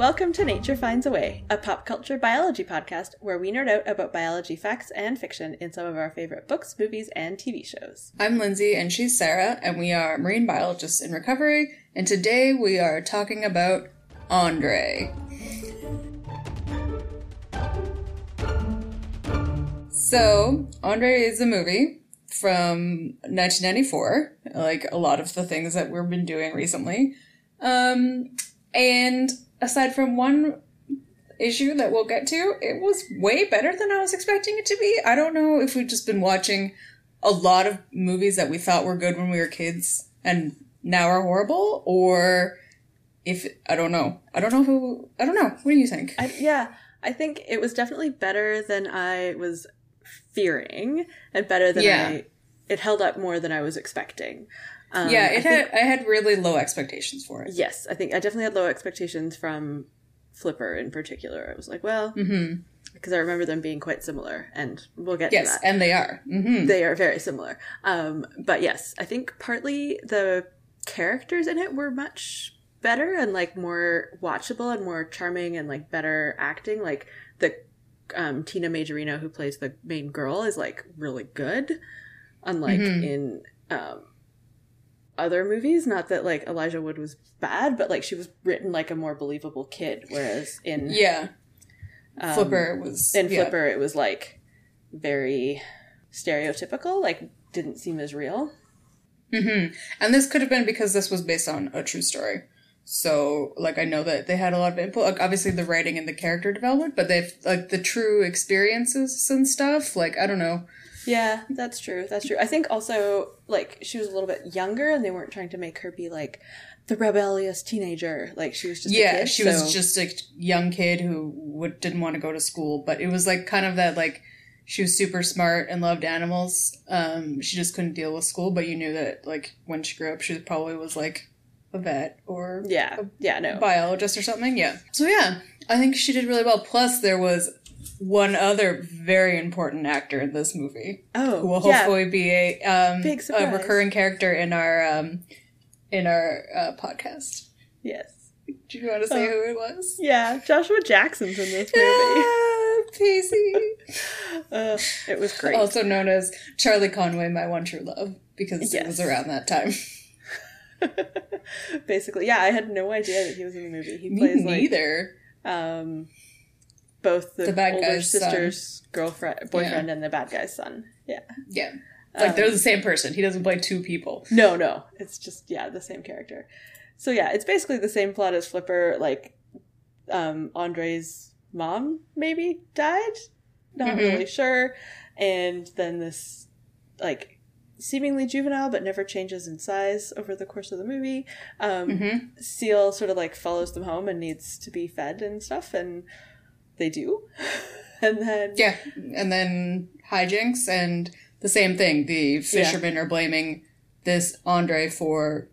welcome to Nature Finds a Way, a pop culture biology podcast where we nerd out about biology facts and fiction in some of our favorite books, movies, and TV shows. I'm Lindsay and she's Sarah, and we are marine biologists in recovery, and today we are talking about Andre. So, Andre is a movie from 1994, like a lot of the things that we've been doing recently. Um, and aside from one issue that we'll get to, it was way better than I was expecting it to be. I don't know if we've just been watching a lot of movies that we thought were good when we were kids and now are horrible, or if I don't know. I don't know who. I don't know. What do you think? I, yeah, I think it was definitely better than I was fearing, and better than Yeah. I. It held up more than I was expecting. Um, yeah, I it think- had. I had really low expectations for it. Yes, I think I definitely had low expectations from Flipper in particular. I was like, well, Mm-hmm. because I remember them being quite similar, and we'll get Yes, to that. Yes, and they are. Mm-hmm. They are very similar. Um, but yes, I think partly the characters in it were much better and like more watchable and more charming and like better acting. Like the um, Tina Majorino who plays the main girl is like really good, unlike Mhm. in um, other movies. Not that like Elijah Wood was bad, but like she was written like a more believable kid, whereas in Yeah, um, Flipper was. in yeah. Flipper, it was like very stereotypical, like didn't seem as real. Mm-hmm. And this could have been because this was based on a true story. So, like, I know that they had a lot of input. Like, obviously, the writing and the character development, but they've like the true experiences and stuff. Like, I don't know. Yeah, that's true. That's true. I think also like she was a little bit younger, and they weren't trying to make her be like the rebellious teenager. Like she was just a yeah, kid, she so- was just a young kid who would, didn't want to go to school, but it was like kind of that like she was super smart and loved animals. Um, she just couldn't deal with school, but you knew that like when she grew up, she probably was like a vet or yeah, yeah, no, biologist or something. Yeah. So yeah, I think she did really well. Plus, there was one other very important actor in this movie oh, who will yeah. hopefully be a um, Big a recurring character in our um, in our uh, podcast. yes, Do you want to say Oh. who it was? yeah. Joshua Jackson's in this movie. Yeah, Pacey. Uh, it was great. also known as Charlie Conway, my one true love, because it was around that time. Basically, yeah. I had no idea that he was in the movie. He Me plays like neither. um, both the, The bad older guy's son. sister's girlfriend, boyfriend, and the bad guy's son. Yeah. Yeah. Like Um, they're the same person. He doesn't play two people. No, no. It's just yeah, the same character. So yeah, it's basically the same plot as Flipper. Like, um, Andre's mom maybe died. Not Mhm. really sure. And then this, like, seemingly juvenile but never changes in size over the course of the movie. Um, hmm Seal sort of like follows them home and needs to be fed and stuff, and they do. and then Yeah, and then hijinks and the same thing. The fishermen are blaming this Andre for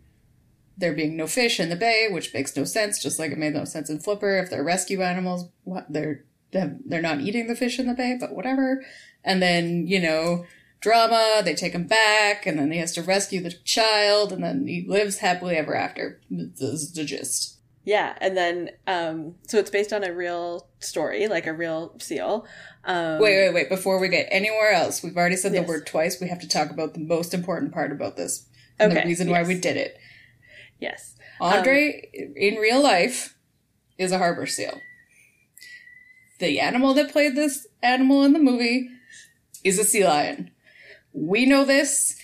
there being no fish in the bay, which makes no sense. Just like it made no sense in Flipper. If they're rescue animals, what they're they're not eating the fish in the bay, but whatever. And then you know drama. They take him back, and then he has to rescue the child, and then he lives happily ever after. This is the gist. Yeah, and then um so it's based on a real story, like a real seal. Um Wait, wait, wait. Before we get anywhere else, we've already said Yes. the word twice. We have to talk about the most important part about this. And the Okay, reason why we did it. Yes. Andre, in real life, is a harbor seal. The animal that played this animal in the movie is a sea lion. We know this.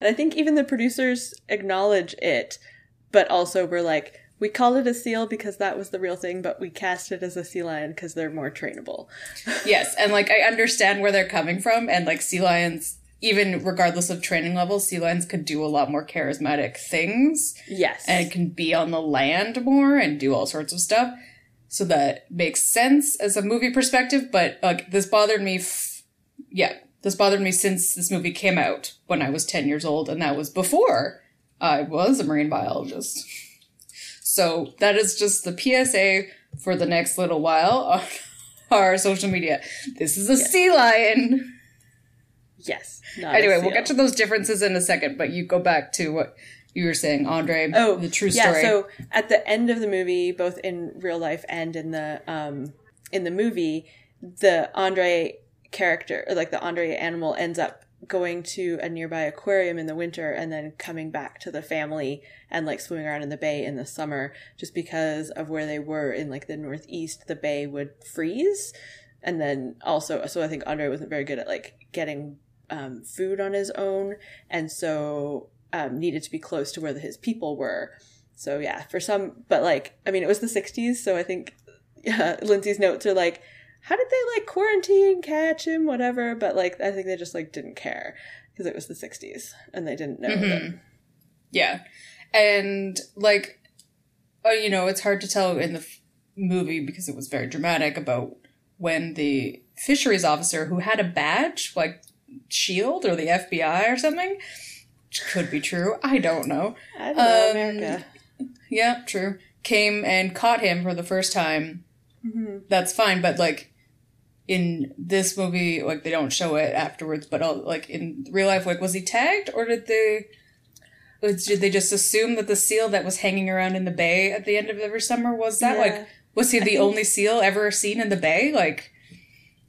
And I think even the producers acknowledge it, but also we're like, we called it a seal because that was the real thing, but we cast it as a sea lion because they're more trainable. Yes, and like I understand where they're coming from, and like sea lions, even regardless of training levels, sea lions could do a lot more charismatic things. Yes. and it can be on the land more and do all sorts of stuff. So that makes sense as a movie perspective, but like this bothered me. F- yeah, this bothered me since this movie came out when I was 10 years old, and that was before I was a marine biologist. So that is just the PSA for the next little while on our social media. This is a sea lion. Yes. Anyway, we'll get to those differences in a second, but you go back to what you were saying, Andre. Oh, the true story. yeah. So at the end of the movie, both in real life and in the um in the movie, the Andre character, like the Andre animal, ends up going to a nearby aquarium in the winter and then coming back to the family and like swimming around in the bay in the summer just because of where they were in like the northeast the bay would freeze. And then also so i think andre wasn't very good at like getting um, food on his own and so um, needed to be close to where his people were. So yeah for some but like i mean it was the 60s so i think yeah, lindsay's notes are like how did they like quarantine catch him whatever but like i think they just like didn't care because it was the 60s and they didn't know Mhm. Yeah. And like uh, you know, it's hard to tell in the f- movie because it was very dramatic about when the fisheries officer who had a badge, like shield or the FBI or something, which could be true. I don't know. i don't know Um, america Yeah, true. Came and caught him for the first time. hmm That's fine, but like in this movie, like they don't show it afterwards. But all, like in real life, like was he tagged or did they? Did they just assume that the seal that was hanging around in the bay at the end of every summer was that Yeah. like was he the only seal ever seen in the bay? Like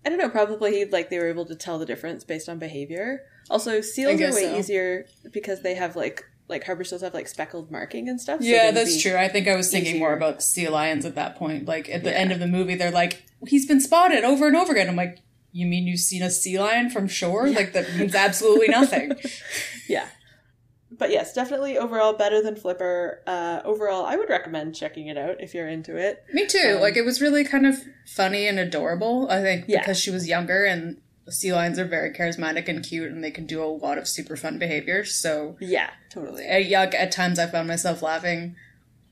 I don't know. Probably he, like they were able to tell the difference based on behavior. Also, seals are way so. easier because they have like like harbor seals have like speckled marking and stuff. yeah, that's true. I think I was thinking more easier. about sea lions at that point. Like at the Yeah. end of the movie, they're like, "He's been spotted over and over again." I'm like, "You mean you've seen a sea lion from shore? Like that means absolutely nothing." Yeah, but yes, definitely overall better than Flipper. Uh, overall, I would recommend checking it out if you're into it. Me too. Um, like it was really kind of funny and adorable. I think Yeah. because she was younger and sea lions are very charismatic and cute and they can do a lot of super fun behaviors. So Yeah, totally. at, yeah, at times I found myself laughing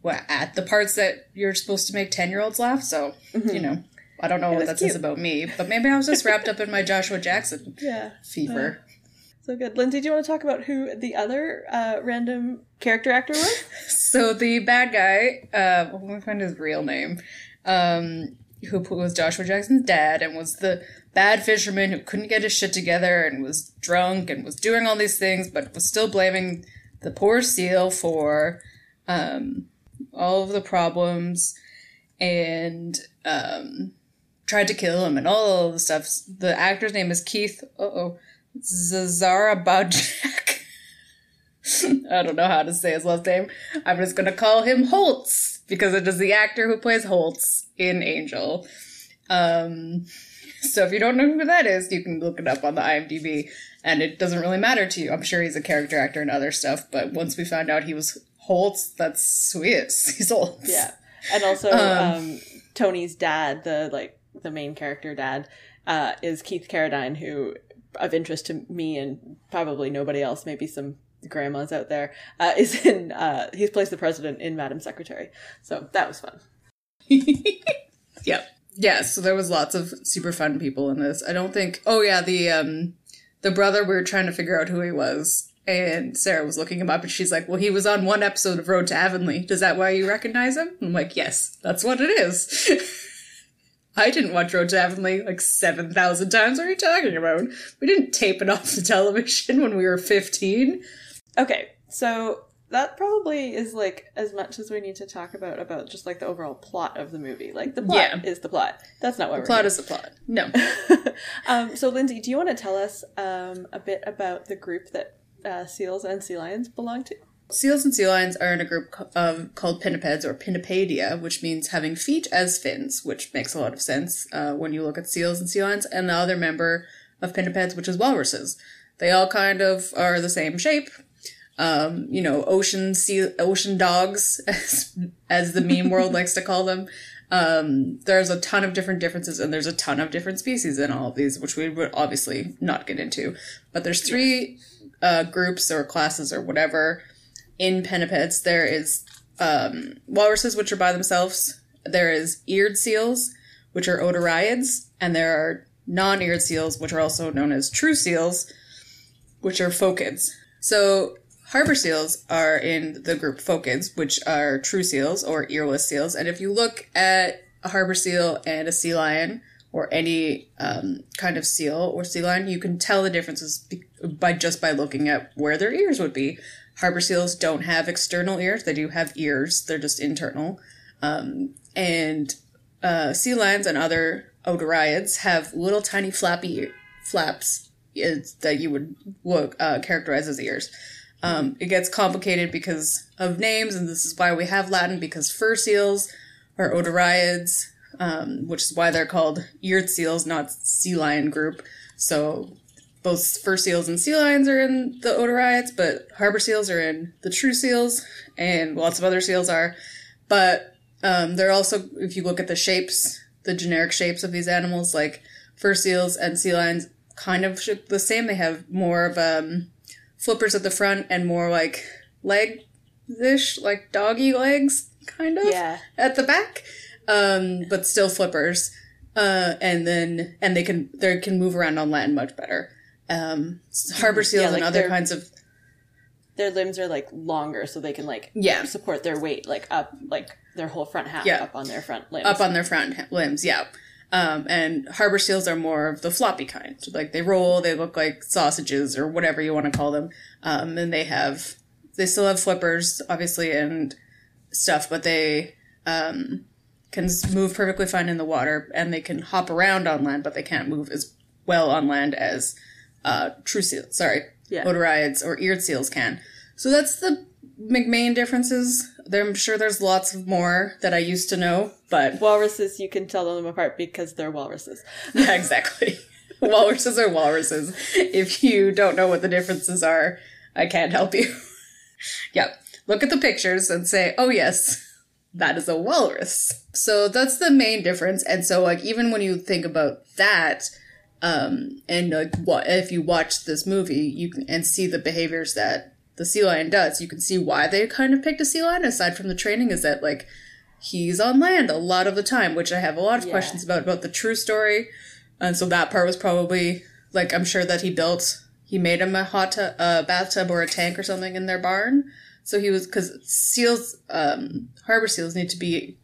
at the parts that you're supposed to make ten year olds laugh. So you know, I don't know what that says about me, but maybe I was just wrapped up in my Joshua Jackson Yeah, fever. so good. Lindsay, do you want to talk about who the other uh, random character actor was? So the bad guy, uh, well, let me find his real name, um, who was Joshua Jackson's dad and was the bad fisherman who couldn't get his shit together and was drunk and was doing all these things, but was still blaming the poor seal for um, all of the problems and um, tried to kill him and all of the stuff. The actor's name is Keith. Uh oh, Zazarabajak. I don't know how to say his last name. I'm just gonna call him Holtz because it is the actor who plays Holtz in Angel. Um, so if you don't know who that is, you can look it up on the IMDb, and it doesn't really matter to you. I'm sure he's a character actor and other stuff, but once we found out he was Holtz, that's who he is. He's Holtz. Yeah, and also Um, um, Tony's dad, the like the main character dad, uh, is Keith Carradine, who of interest to me and probably nobody else, maybe some grandmas out there, uh, is in. Uh, he plays the president in Madam Secretary, so that was fun. yep. Yeah, so there was lots of super fun people in this. I don't think Oh yeah, the um the brother we were trying to figure out who he was. And Sarah was looking him up and she's like, Well he was on one episode of Road to Avonlea. Does that why you recognize him? I'm like, Yes, that's what it is. I didn't watch Road to Avonlea like seven thousand times. What are you talking about? We didn't tape it off the television when we were fifteen. Okay, so that probably is like as much as we need to talk about about just like the overall plot of the movie. Like the plot Yeah. is the plot. That's not what we're Plot here. is the plot. No. um, so, Lindsay, do you want to tell us um, a bit about the group that uh, seals and sea lions belong to? Seals and sea lions are in a group um, called pinnipeds or pinnipedia, which means having feet as fins, which makes a lot of sense uh, when you look at seals and sea lions. And the other member of pinnipeds, which is walruses. They all kind of are the same shape. Um, you know, ocean sea, ocean dogs, as, as the meme world likes to call them. Um, there's a ton of different differences, and there's a ton of different species in all of these, which we would obviously not get into. But there's three uh, groups or classes or whatever in pinnipeds. There is um, walruses, which are by themselves. There is eared seals, which are otariids, and there are non-eared seals, which are also known as true seals, which are phocids. So harbor seals are in the group phocids, which are true seals or earless seals. And if you look at a harbor seal and a sea lion, or any um, kind of seal or sea lion, you can tell the differences by just by looking at where their ears would be. Harbor seals don't have external ears; they do have ears. They're just internal. Um, and uh, sea lions and other otariids have little tiny flappy flaps that you would look uh, characterize as ears. Um, it gets complicated because of names, and this is why we have Latin because fur seals are otariids, um, which is why they're called eared seals, not sea lion group. So both fur seals and sea lions are in the otariids, but harbor seals are in the true seals, and lots of other seals are. But um, they're also, if you look at the shapes, the generic shapes of these animals, like fur seals and sea lions, kind of shape the same. They have more of um, flippers at the front and more like leg-ish, like doggy legs, kind of Yeah. at the back, um, but still flippers. Uh, and then and they can they can move around on land much better. Um, harbor seals Yeah, like and other kinds of Their limbs are like longer, so they can like Yeah. support their weight like up, like their whole front half Yeah. up on their front limbs. up on their front limbs. Yeah. Um, and harbor seals are more of the floppy kind. Like they roll, they look like sausages or whatever you want to call them. Um, and they have, they still have flippers, obviously, and stuff, but they, um, can move perfectly fine in the water and they can hop around on land, but they can't move as well on land as, uh, true seals, sorry, Yeah. or eared seals can. So that's the m- main differences. There, I'm sure there's lots of more that I used to know, but walruses, you can tell them apart because they're walruses. yeah, exactly. walruses are walruses. If you don't know what the differences are, I can't help you. yep. Look at the pictures and say, oh, yes, that is a walrus. So that's the main difference. And so, like, even when you think about that, um, and like, what if you watch this movie, you can and see the behaviors that the sea lion does, you can see why they kind of picked a sea lion. Aside from the training, is that like he's on land a lot of the time, which I have a lot of Yeah. questions about about the true story. And so that part was probably like I'm sure that he built he made him a hot tu- a bathtub or a tank or something in their barn. So he was because seals, um, harbor seals need to be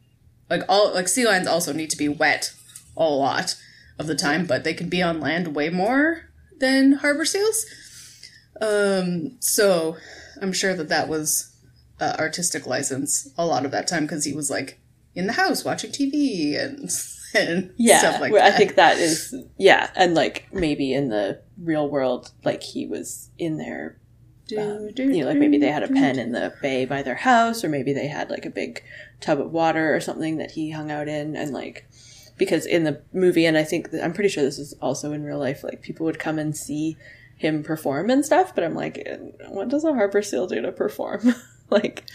like all like sea lions also need to be wet a lot of the time, but they can be on land way more than harbor seals. Um, so I'm sure that that was uh, artistic license a lot of that time because he was like in the house watching TV and and Yeah, stuff like that. I think that is yeah, and like maybe in the real world, like he was in there. um, you know, like maybe they had a pen in the bay by their house, or maybe they had like a big tub of water or something that he hung out in, and like because in the movie, and I think that, I'm pretty sure this is also in real life, like people would come and see him perform and stuff, but I'm like, what does a harbor seal do to perform? like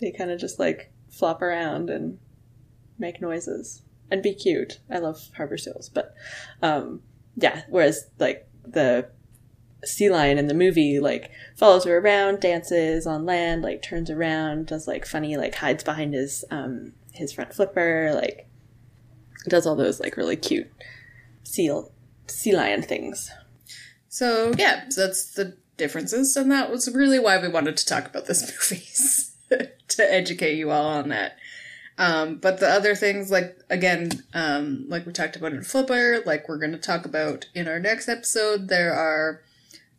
they kind of just like flop around and make noises and be cute. I love harbor seals, but um, yeah. Whereas like the sea lion in the movie, like follows her around, dances on land, like turns around, does like funny, like hides behind his um his front flipper, like does all those like really cute seal sea lion things. So yeah, that's the differences, and that was really why we wanted to talk about this movie to educate you all on that. Um, but the other things, like again, um, like we talked about in Flipper, like we're going to talk about in our next episode, there are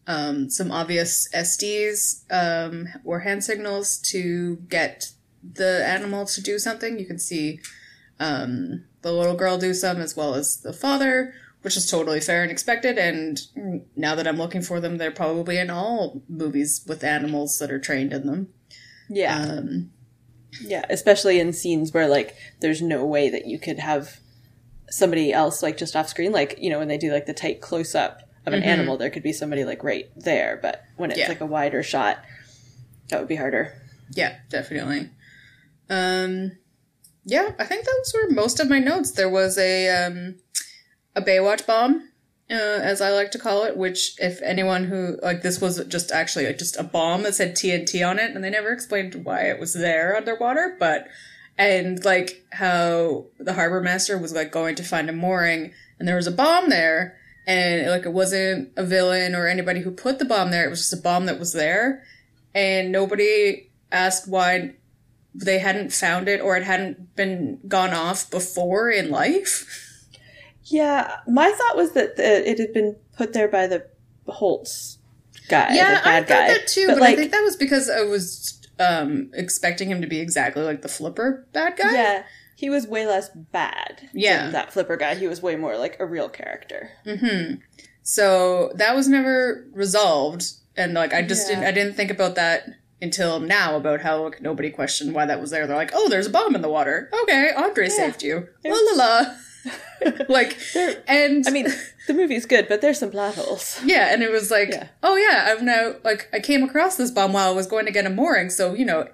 um, some obvious SDs um, or hand signals to get the animal to do something. You can see um, the little girl do some as well as the father, which is totally fair and expected. And now that I'm looking for them, they're probably in all movies with animals that are trained in them. Yeah, Um, yeah, especially in scenes where like there's no way that you could have somebody else like just off screen, like you know when they do like the tight close up of an animal, there could be somebody like right there, but when it's Yeah. like a wider shot, that would be harder. yeah, definitely. Um, yeah, I think those were most of my notes. There was a um, a Baywatch bomb, uh, as I like to call it. Which, if anyone who like this was just actually like just a bomb that said TNT on it, and they never explained why it was there underwater, but and like how the harbor master was like going to find a mooring, and there was a bomb there, and like it wasn't a villain or anybody who put the bomb there. It was just a bomb that was there, and nobody asked why they hadn't found it or it hadn't been gone off before in life. Yeah, my thought was that the, it had been put there by the Holtz guy, yeah, the bad I thought guy. that too, But, but, like- I think that was because I was um expecting him to be exactly like the flipper bad guy. Yeah, he was way less bad. Yeah. than that flipper guy. He was way more like a real character. hmm So that was never resolved, and like I just Yeah. didn't I didn't think about that until now about how like, nobody questioned why that was there. They're like, oh, there's a bomb in the water. Okay, Andre Yeah. saved you. La la la. like, There- and I mean, the movie's good, but there's some plot holes. yeah, and it was like, Yeah. oh yeah, I've now like I came across this bomb while I was going to get a mooring, so you know.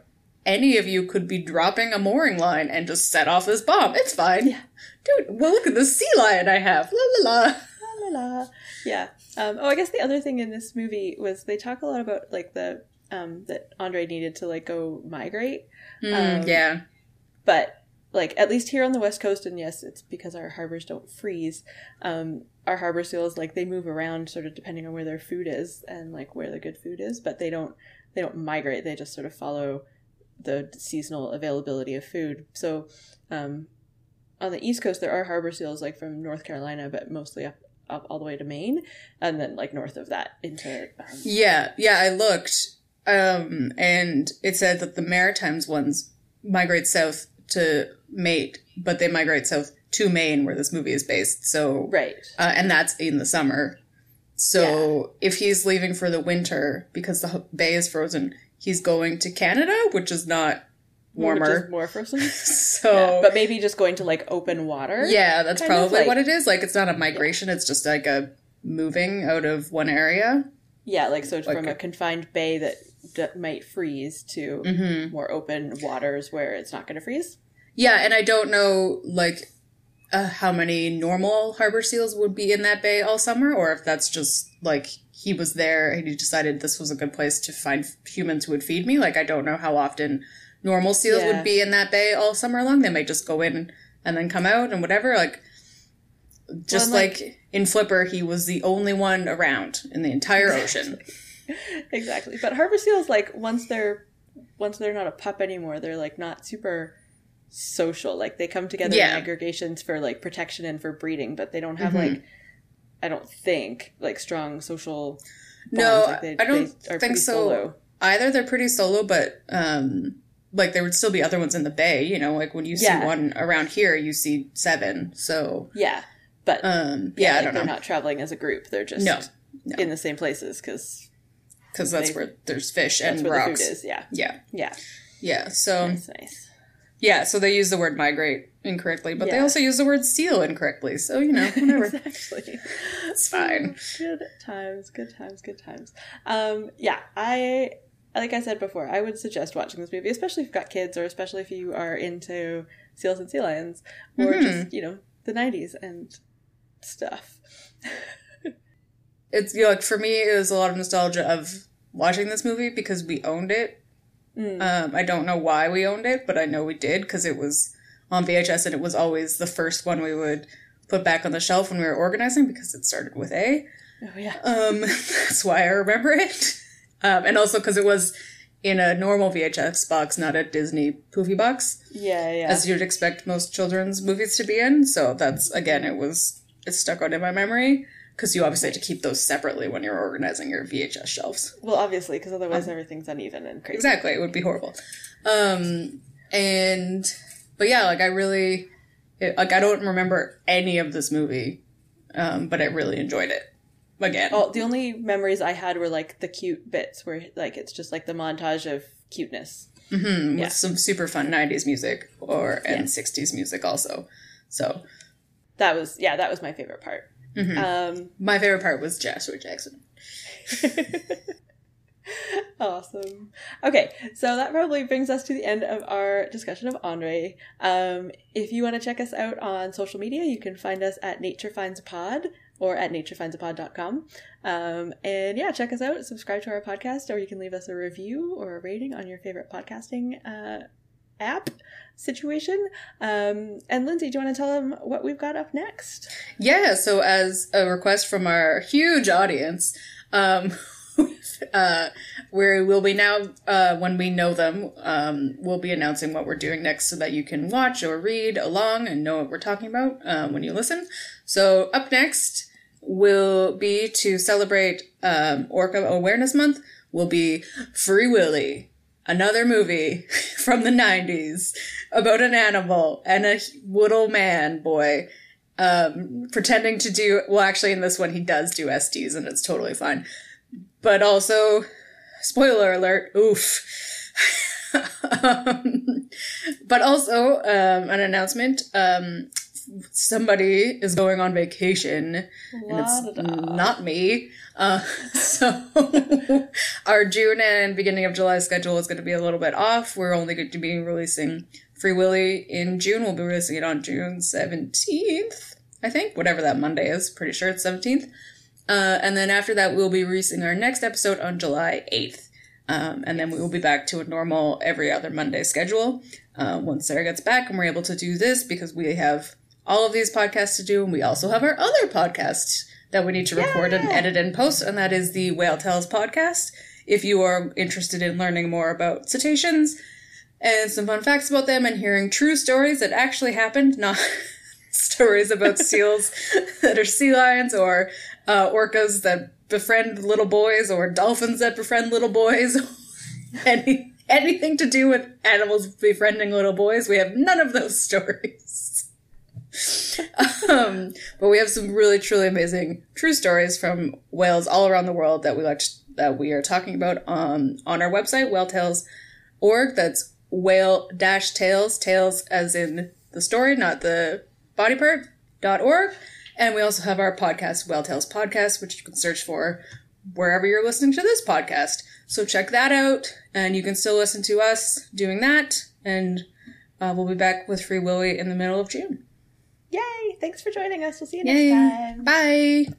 Any of you could be dropping a mooring line and just set off this bomb. It's fine. Yeah. Dude, well, look at the sea lion I have. La la la. La, la, la. Yeah. Um, oh, I guess the other thing in this movie was they talk a lot about like the um, that Andre needed to like go migrate, Mm, Um, yeah. but like at least here on the west coast, and yes, it's because our harbors don't freeze. Um, our harbor seals like they move around sort of depending on where their food is and like where the good food is, but they don't they don't migrate. They just sort of follow the seasonal availability of food. So um, on the east coast, there are harbor seals like from North Carolina, but mostly up, up all the way to Maine, and then like north of that into um, Yeah, yeah, I looked, um, and it said that the Maritimes ones migrate south to mate, but they migrate south to Maine, where this movie is based. So, right. uh, and that's in the summer. So, if he's leaving for the winter because the bay is frozen, he's going to Canada, which is not Which warmer. is more frozen. So, Yeah, but maybe just going to like open water. yeah, that's probably like- what it is. Like, it's not a migration; it's just like a moving out of one area. Yeah, like so Like from a- a confined bay that d- might freeze to Mm-hmm. more open waters where it's not going to freeze. Yeah, and I don't know like uh, how many normal harbor seals would be in that bay all summer, or if that's just like he was there and he decided this was a good place to find humans who would feed me. Like I don't know how often normal seals Yeah. would be in that bay all summer long. They might just go in and then come out and whatever. Like just Well, like, in Flipper, he was the only one around in the entire ocean. exactly. But harbor seals, like once they're once they're not a pup anymore, they're like not super social. Like they come together Yeah. in aggregations for like protection and for breeding, but they don't have Mhm. like I don't think like strong social. Bonds. No, like, they, I don't think so. Solo. either they're pretty solo, but um, like there would still be other ones in the bay. You know, like when you see one around here, you see seven. So Yeah, but um, yeah, I like, they're know not traveling as a group. They're just No, no. in the same places because because that's they- where there's fish that's and where rocks. is. Yeah, Yeah, yeah, yeah. So nice, nice. yeah, so they use the word migrate incorrectly, but they also use the word seal incorrectly. So you know, whatever. exactly. it's fine. Good times, good times, good times. Um, yeah, I like I said before, I would suggest watching this movie, especially if you've got kids, or especially if you are into seals and sea lions, or Mhm. just you know the '90s and stuff. It's you know, like for me, it was a lot of nostalgia of watching this movie because we owned it. Mm. Um, I don't know why we owned it, but I know we did because it was on VHS and it was always the first one we would put back on the shelf when we were organizing because it started with A. Oh yeah, Um, that's why I remember it. Um, and also because it was in a normal VHS box, not a Disney poofy box, yeah, yeah. as you'd expect most children's movies to be in. So that's again, it was it stuck out in my memory because you obviously have to keep those separately when you're organizing your VHS shelves. well, obviously, because otherwise everything's uneven and crazy. Exactly, it would be horrible. Um, and but yeah, like I really, it, like I don't remember any of this movie, um, but I really enjoyed it. Again, Oh, the only memories I had were like the cute bits where like it's just like the montage of cuteness. Mm-hmm, with yeah. some super fun '90s music or and Yeah. '60s music also. So That was yeah, that was my favorite part. Mhm. Um, my favorite part was Joshua Jackson. awesome. Okay, so that probably brings us to the end of our discussion of Andre. Um, if you want to check us out on social media, you can find us at Nature Finds a Pod or at naturefindspod.com. Um, and yeah, check us out, subscribe to our podcast, or you can leave us a review or a rating on your favorite podcasting uh, app situation. Um, and Lindsay, do you want to tell them what we've got up next? Yeah, so as a request from our huge audience, um, uh, where we'll be now, uh, when we know them, um, we'll be announcing what we're doing next so that you can watch or read along and know what we're talking about um, when you listen. So, up next will be to celebrate um, Orca Awareness Month, will be Free Willy, another movie from the 90s about an animal and a little man boy um, pretending to do well actually in this one he does do SDs and it's totally fine. But also spoiler alert oof. Um, but also um, an announcement um, somebody is going on vacation and it's not me. Uh, so our june and beginning of july schedule is going to be a little bit off. We're only going to be releasing free willy in june. We'll be releasing it on june 17th i think whatever that monday is. Pretty sure it's 17th uh, and then after that we'll be releasing our next episode on july 8th um, and then we will be back to a normal every other monday schedule uh, once sarah gets back and we're able to do this because we have all of these podcasts to do, and we also have our other podcast that we need to record and edit and post, and that is the Whale Tales podcast. If you are interested in learning more about cetaceans and some fun facts about them and hearing true stories that actually happened, not stories about seals that are sea lions or uh, orcas that befriend little boys or dolphins that befriend little boys, any anything to do with animals befriending little boys, we have none of those stories. um, but we have some really truly amazing true stories from whales all around the world that we like to, that we are talking about um, on our website whaletales.org that's whale dash tales tales as in the story not the body part dot org. And we also have our podcast whale tales podcast which you can search for wherever you're listening to this podcast. So check that out and you can still listen to us doing that. And uh, we'll be back with free willy in the middle of june Yay! Thanks for joining us. We'll see you Yay. next time. Bye.